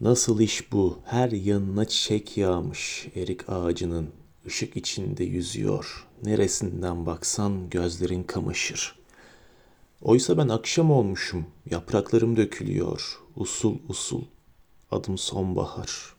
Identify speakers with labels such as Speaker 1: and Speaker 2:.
Speaker 1: Nasıl iş bu? Her yanına çiçek yağmış erik ağacının. Işık içinde yüzüyor. Neresinden baksan gözlerin kamaşır. Oysa ben akşam olmuşum. Yapraklarım dökülüyor. Usul usul. Adım sonbahar.